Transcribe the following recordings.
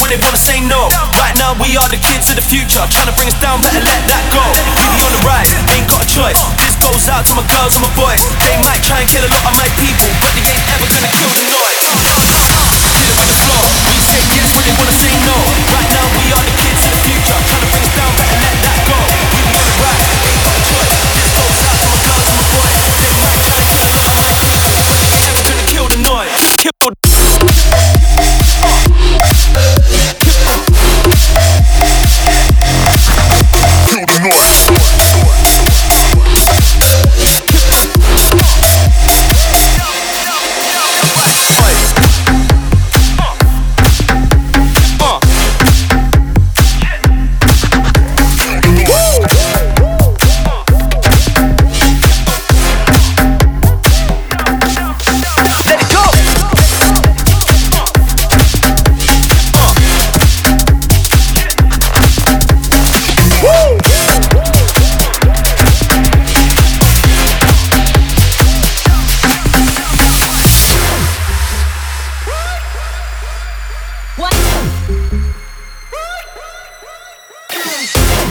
when they wanna say no. Right now we are the kids of the future, trying to bring us down, better let that go. We be on the right, ain't got a choice. This goes out to my girls and my boys. They might try and kill a lot of my people, but they ain't ever gonna kill the noise.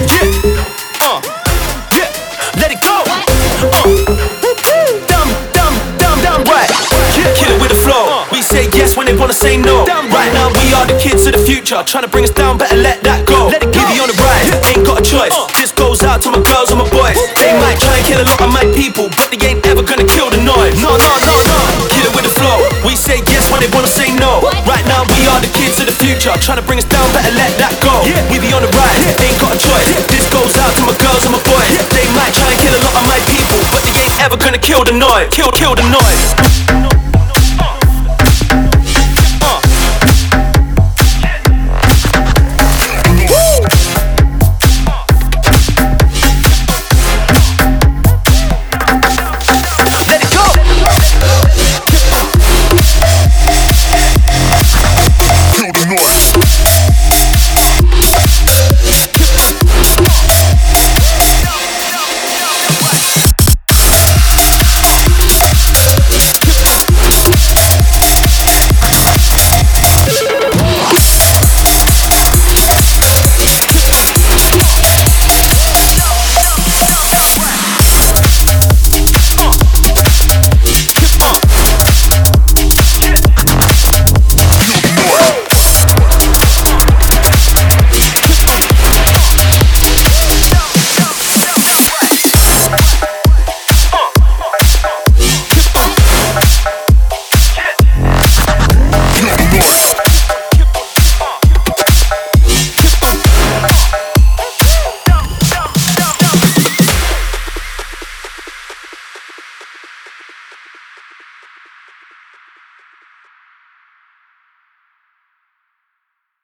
Yeah. Uh. Yeah. Let it go. Uh. Dumb, dumb, dumb, dumb, right. Yeah. Kill it with the flow. We say yes when they wanna say no. Right now we are the kids of the future, trying to bring us down. Better let that go. Let it give you on the ride. Ain't got a choice. This goes out to my girls and my boys. They might try and kill a lot of my people, but they ain't ever gonna kill the noise. No, no, no, no. Kill it with the flow. We say yes when they wanna say no. Right now we are the kids of the future, trying to bring us down. Better let that go. We be on the ride. Kill the noise. Kill, kill the noise.